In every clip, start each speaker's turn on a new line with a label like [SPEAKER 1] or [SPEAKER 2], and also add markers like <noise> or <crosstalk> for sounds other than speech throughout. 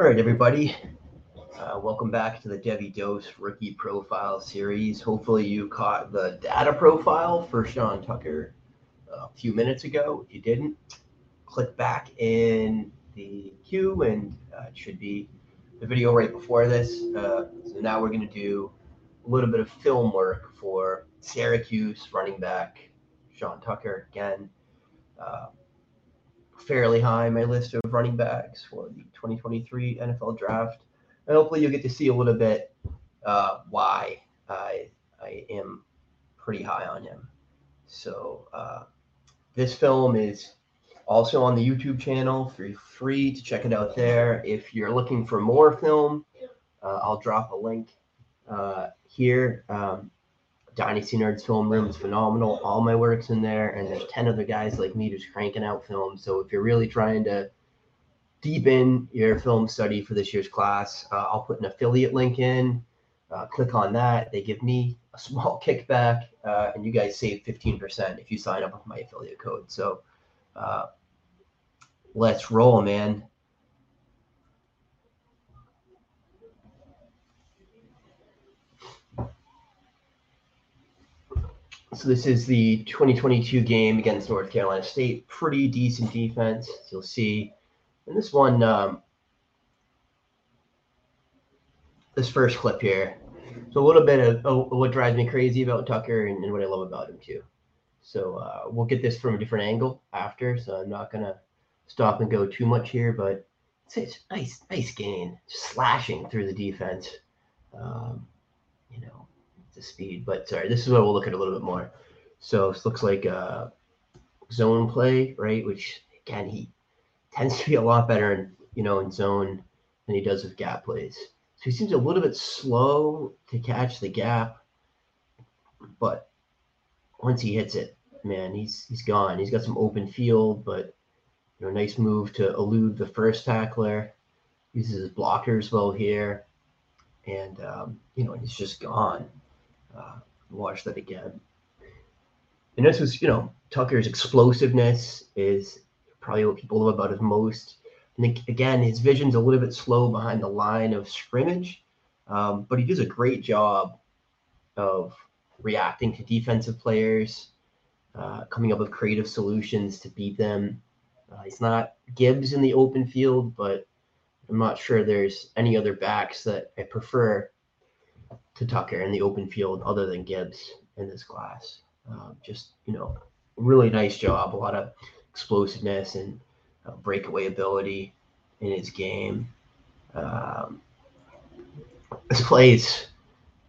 [SPEAKER 1] All right, everybody. Uh, welcome back to the Devy Dose Rookie Profile Series. Hopefully, you caught the data profile for Sean Tucker a few minutes ago. If you didn't, click back in the queue and uh, it should be the video right before this. Uh, so now we're going to do a little bit of film work for Syracuse running back Sean Tucker again. Fairly high my list of running backs for the 2023 NFL Draft, and hopefully you'll get to see a little bit uh, why I I am pretty high on him. So uh, this film is also on the YouTube channel. Feel free to check it out there. If you're looking for more film, uh, I'll drop a link uh, here. Um, Dynasty Nerds Film Room is phenomenal. All my work's in there, and there's 10 other guys like me just cranking out films. So if you're really trying to deepen your film study for this year's class, uh, I'll put an affiliate link in. Uh, click on that. They give me a small <laughs> kickback, uh, and you guys save 15% if you sign up with my affiliate code. So uh, let's roll, man. So this is the 2022 game against North Carolina State. Pretty decent defense, as you'll see. And this one, um, this first clip here, so a little bit of, what drives me crazy about Tucker and, and, what I love about him too. So uh, we'll get this from a different angle after. So I'm not gonna stop and go too much here, but it's, it's nice, nice gain, slashing through the defense. Um, you know, speed. But sorry, this is what we'll look at a little bit more. So this looks like a zone play, right? Which again, he tends to be a lot better in you know in zone than he does with gap plays. So he seems a little bit slow to catch the gap, but once he hits it, man, he's he's gone. He's got some open field, but you know, nice move to elude the first tackler. Uses his blockers well here, and um, you know he's just gone uh, watch that again. And this was, you know, Tucker's explosiveness is probably what people love about him most. And again, his vision's a little bit slow behind the line of scrimmage, um, but he does a great job of reacting to defensive players, uh, coming up with creative solutions to beat them. Uh, he's not Gibbs in the open field, but I'm not sure there's any other backs that I prefer to Tucker in the open field other than Gibbs in this class. Um, just, you know, really nice job. A lot of explosiveness and uh, breakaway ability in his game. Um, this plays,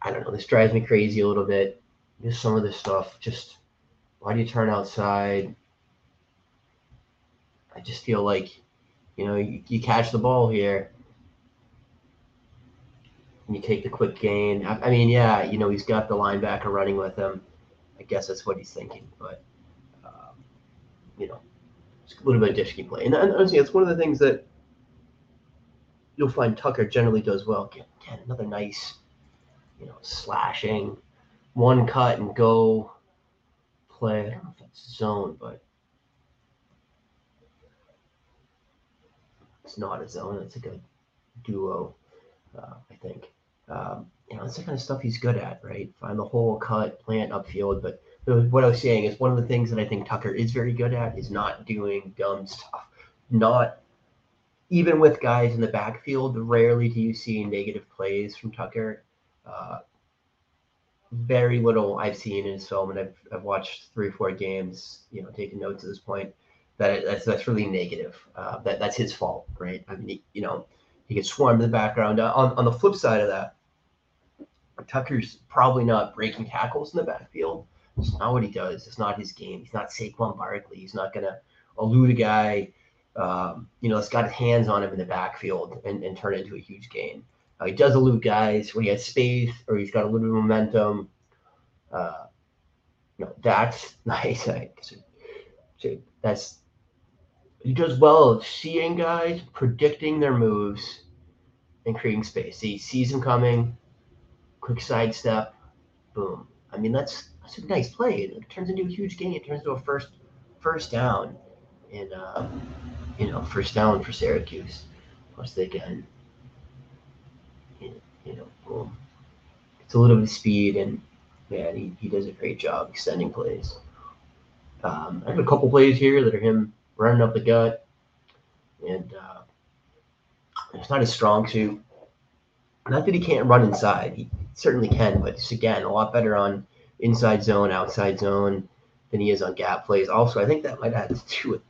[SPEAKER 1] I don't know, this drives me crazy a little bit. Just some of this stuff, just why do you turn outside? I just feel like, you know, you, you catch the ball here and you take the quick gain. I, I, mean, yeah, you know, he's got the linebacker running with him. I guess that's what he's thinking, but um, you know, it's a little bit of disky play. And, and honestly, it's one of the things that you'll find Tucker generally does well. Again, another nice, you know, slashing, one cut and go play. I don't know if it's zone, but it's not a zone. It's like a duo, uh, I think. Um, you know, that's the kind of stuff he's good at, right? Find the hole, cut, plant upfield. But what I was saying is one of the things that I think Tucker is very good at is not doing dumb stuff. Not even with guys in the backfield, rarely do you see negative plays from Tucker. Uh, very little I've seen in his film, and I've, I've watched three or four games, you know, taking notes at this point. That that's that's really negative. Uh, that that's his fault, right? I mean, you know, he gets swarmed in the background. Uh, on on the flip side of that, Tucker's probably not breaking tackles in the backfield. It's not what he does. It's not his game. He's not Saquon Barkley. He's not going to elude a guy, um, you know, that's got his hands on him in the backfield and, and turn it into a huge gain. Uh, he does elude guys when he has space or he's got a little bit of momentum. Uh, you know, that's <laughs> nice. i So that's he does well seeing guys, predicting their moves, and creating space. He sees them coming, quick sidestep, boom. I mean, that's that's a nice play. It turns into a huge gain. It turns into a first first down, and uh, you know, first down for Syracuse. Once they can you know, boom. It's a little bit of speed, and man, he, he does a great job extending plays. Um, I have a couple plays here that are him running up the gut, and uh, it's not his strong suit. Not that he can't run inside, he certainly can, but just again, a lot better on inside zone, outside zone than he is on gap plays. Also, I think that might have to do with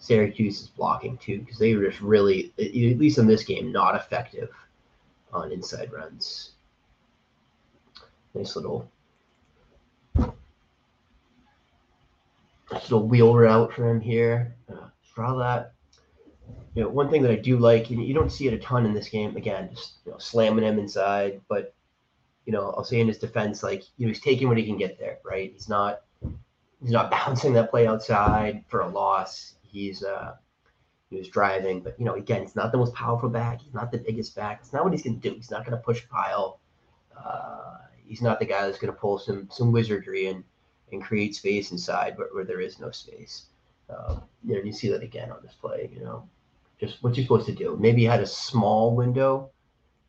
[SPEAKER 1] Syracuse's blocking too, because they were just really, at least in this game, not effective on inside runs. Nice little, little wheel route for him here. Uh, draw that. You know, one thing that I do like, you, you don't see it a ton in this game. Again, just you know, slamming him inside, but you know, I'll say in his defense, like you know, he's taking what he can get there, right? He's not he's not <laughs> bouncing that play outside for a loss. He's uh he was driving, but you know, again, he's not the most powerful back. He's not the biggest back. It's not what he's gonna do. He's not gonna push pile. Uh, he's not the guy that's gonna pull some some wizardry and and create space inside where, where there is no space. Um, you know, you see that again on this play. You know, just what you're supposed to do. Maybe he had a small window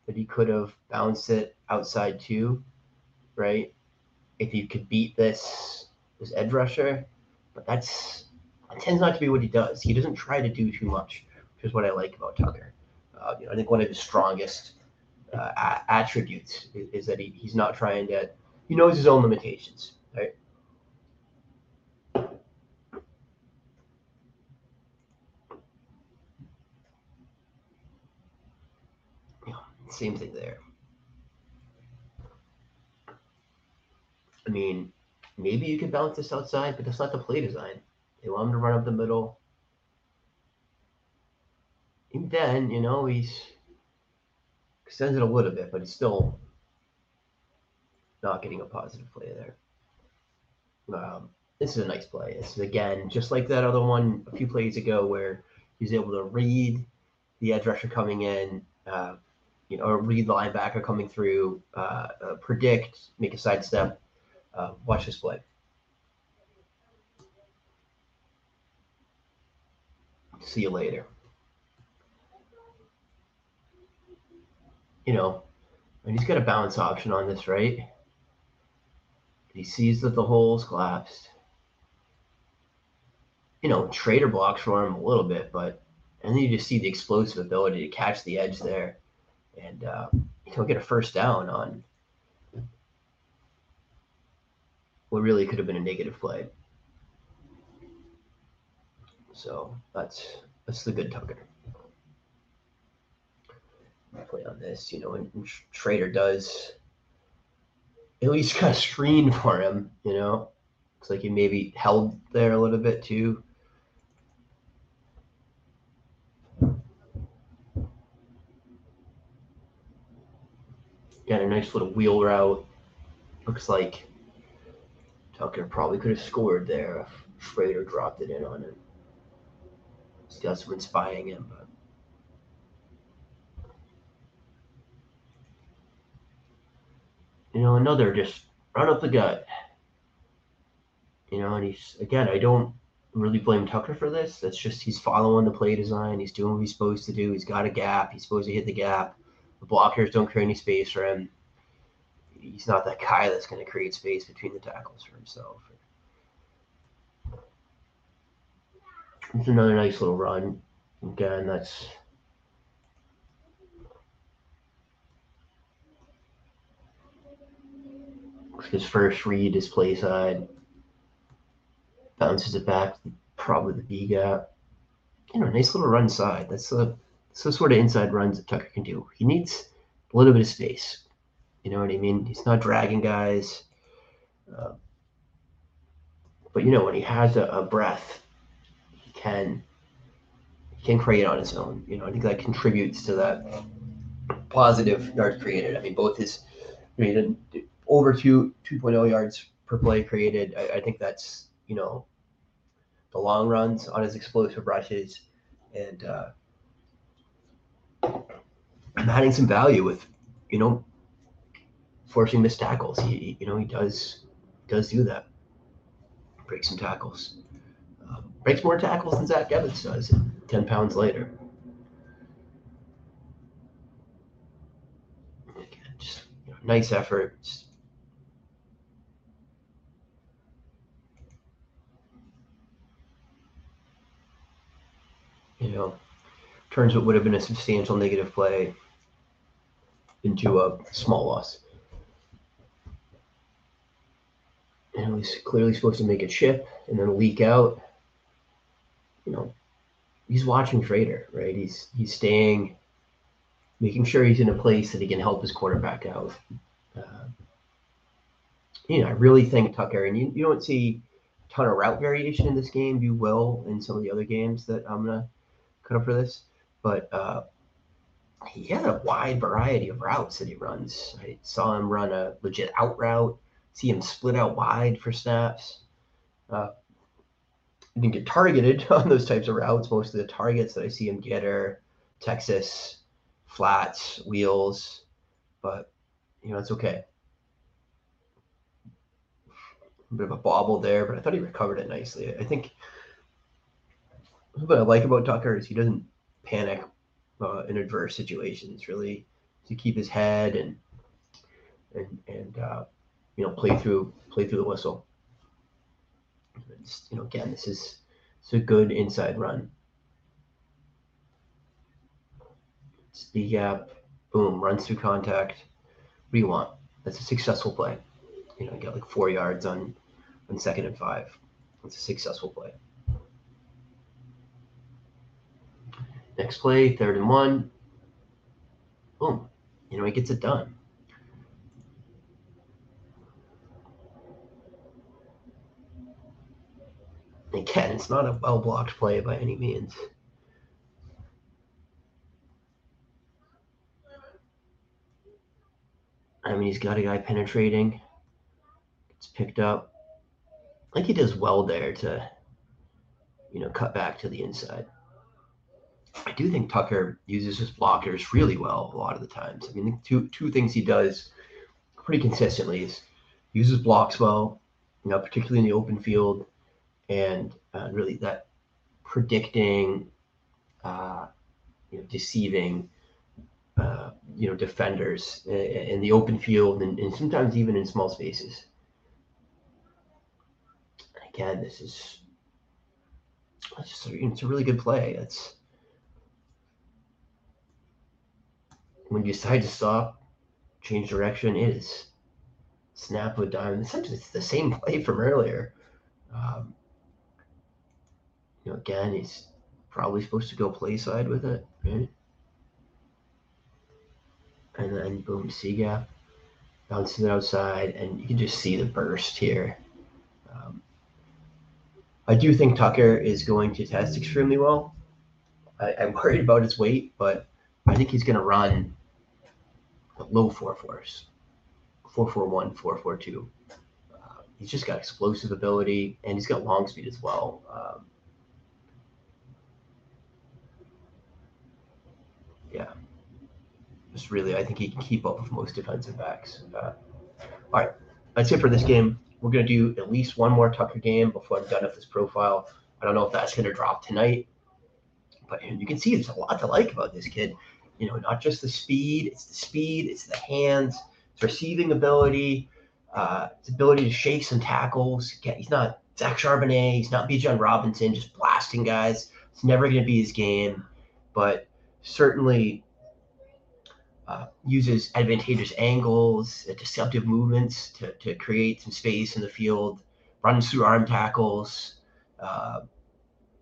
[SPEAKER 1] that he could have bounced it outside too, right? If you could beat this this edge rusher, but that's that tends not to be what he does. He doesn't try to do too much, which is what I like about Tucker. Uh, you know, I think one of his strongest uh, attributes is, is, that he, he's not trying to. He knows his own limitations, right? Yeah, same thing there. I mean, maybe you could balance this outside, but that's not the play design. They want him to run up the middle. And then, you know, he's extends it a little bit, but he's still not getting a positive play there. Um, this is a nice play. This is again just like that other one a few plays ago where he's able to read the edge rusher coming in, uh, you know, or read linebacker coming through, uh, uh, predict, make a sidestep. Uh, watch this play. See you later. You know, and he's got a bounce option on this, right? He sees that the hole's collapsed. You know, Shrader blocks for him a little bit, but and then you just see the explosive ability to catch the edge there, and uh, know get a first down on what really could have been a negative play. So that's that's the good Tucker. Play on this, you know, and, and Shrader does at least kind of screen <laughs> for him, you know. Looks like he maybe held there a little bit too. Got a nice little wheel route. Looks like Tucker probably could have scored there if Shrader dropped it in on him. Someone spying him, but you know, another just run up the gut. You know, and he's again, I don't really blame Tucker for this. That's just he's following the play design. He's doing what he's supposed to do. He's got a gap. He's supposed to hit the gap. The blockers don't create any space for him. He's not that guy that's going to create space between the tackles for himself. It's another nice little run. Again, that's his first read is play side. Bounces it back, probably the B gap. You know, nice little run side. That's the the sort of inside runs that Tucker can do. He needs a little bit of space. You know what I mean? He's not dragging guys. Uh, but you know, when he has a, a breath, he can he can create on his own. You know, I think that contributes to that positive yards created. I mean, both his I mean, over two 2.0 yards per play created. I, I think that's you know the long runs on his explosive rushes, and uh, I'm adding some value with you know forcing missed tackles. He you know he does does do that. Breaks some tackles. Um, breaks more tackles than Zach Evans does. Ten pounds later. Again, just nice effort. You know, turns what would have been a substantial negative play into a small loss. And he's clearly supposed to make a chip and then leak out. You know, he's watching Shrader, right? He's he's staying, making sure he's in a place that he can help his quarterback out. Uh, you know, I really think Tucker, and you, you don't see a ton of route variation in this game. You will in some of the other games that I'm gonna cut up for this, but uh, he has a wide variety of routes that he runs. I saw him run a legit out route, see him split out wide for snaps. Uh, didn't get targeted <laughs> on those types of routes. Most of the targets that I see him get are Texas, flats, wheels, but you know, it's okay. A bit of a bobble there, but I thought he recovered it nicely. I think what I like about Tucker is he doesn't panic uh, in adverse situations. Really, to keep his head and and and uh, you know play through play through the whistle. It's, you know, again, this is it's a good inside run. It's B gap, boom, runs through contact. What do you want? That's a successful play. You know, you got like four yards on on second and five. It's a successful play. Next play, third and one. Boom. You know, he gets it done. Again, it's not a well blocked play by any means. I mean, he's got a guy penetrating. It's picked up. I think he does well there to, you know, cut back to the inside. I do think Tucker uses his blockers really well a lot of the times. I mean, two two things he does pretty consistently is uses blocks well, you know, particularly in the open field, and uh, really that predicting, uh, you know, deceiving, uh, you know, defenders in, the open field and, and, sometimes even in small spaces. Again, this is it's just it's a really good play. It's when you decide to stop, change direction, is snap a dime. Essentially, it's the same <laughs> play from earlier. Um, you know, again, he's probably supposed to go play side with it, right? And then boom, C gap, bounces it outside, and you can just see the burst here. Um, I do think Tucker is going to test extremely well. I, I'm <laughs> worried about his weight, but I think he's going to run low four fours, four four one, four four two. Uh, he's just got explosive ability and he's got long speed as well. Um, yeah, just really, I think he can keep up with most defensive backs. Uh, all right, that's it for this game. We're gonna do at least one more Tucker game before I'm done with this profile. I don't know if that's gonna drop tonight, but you can see there's a lot to like about this kid you know, not just the speed, it's the speed, it's the hands, it's receiving ability, uh, its ability to shake some tackles. He's not Zach Charbonnet, he's not Bijan Robinson, just blasting guys. It's never going to be his game, but certainly uh, uses advantageous angles, uh, deceptive movements to, to create some space in the field, runs through arm tackles. Uh,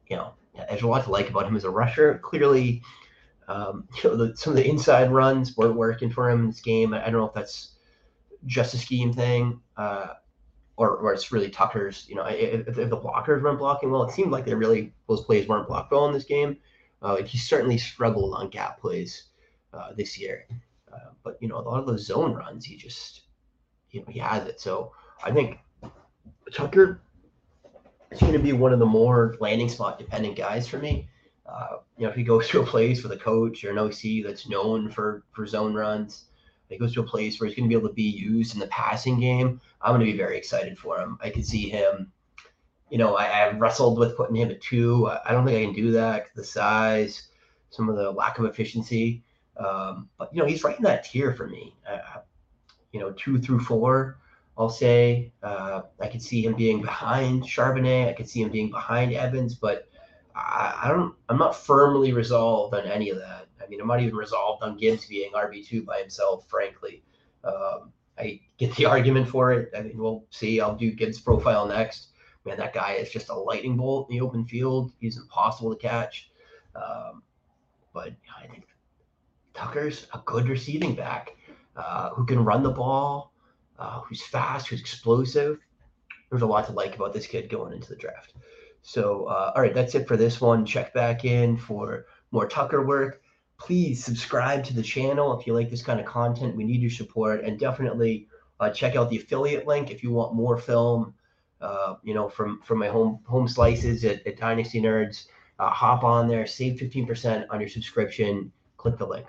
[SPEAKER 1] you know, there's a lot to like about him as a rusher. Clearly, um, <laughs> you know, the, some of the inside runs weren't working for him in this game. I don't know if that's just a scheme thing uh, or, or it's really Tucker's. You know, if, if, the blockers weren't blocking well, it seemed like they really those plays weren't blocked well in this game. Uh, he certainly struggled on gap plays uh, this year. Uh, but you know, a lot of those zone runs, he just you know he has it. So I think Tucker is going to be one of the more landing spot dependent guys for me. Uh, you know, if he goes <laughs> to a place with a coach or an OC that's known for for zone runs, he goes to a place where he's going to be able to be used in the passing game. I'm going to be very excited for him. I could see him. You know, I, I wrestled with putting him at two. I, don't think I can do that. The size, some of the lack of efficiency. Um, but you know, he's right in that tier for me. Uh, you know, two through four. I'll say uh, I could see him being behind Charbonnet. I could see him being behind Evans, but I, I don't. I'm not firmly resolved on any of that. I mean, I'm not even resolved on Gibbs being RB two by himself. Frankly, um, I get the <laughs> argument for it. I mean, we'll see. I'll do Gibbs' profile next. Man, that guy is just a lightning bolt in the open field. He's impossible to catch. Um, but I think Tucker's a good receiving back uh, who can run the ball, uh, who's fast, who's explosive. There's a lot to like about this kid going into the draft. So, uh, all right, that's it for this one. Check back in for more Tucker work. Please subscribe to the channel if you like this kind of content. We need your support, and definitely uh, check out the affiliate link if you want more film. Uh, you know, from from my home home slices at, at Dynasty Nerds. Uh, hop on there, save 15% on your subscription. Click the link.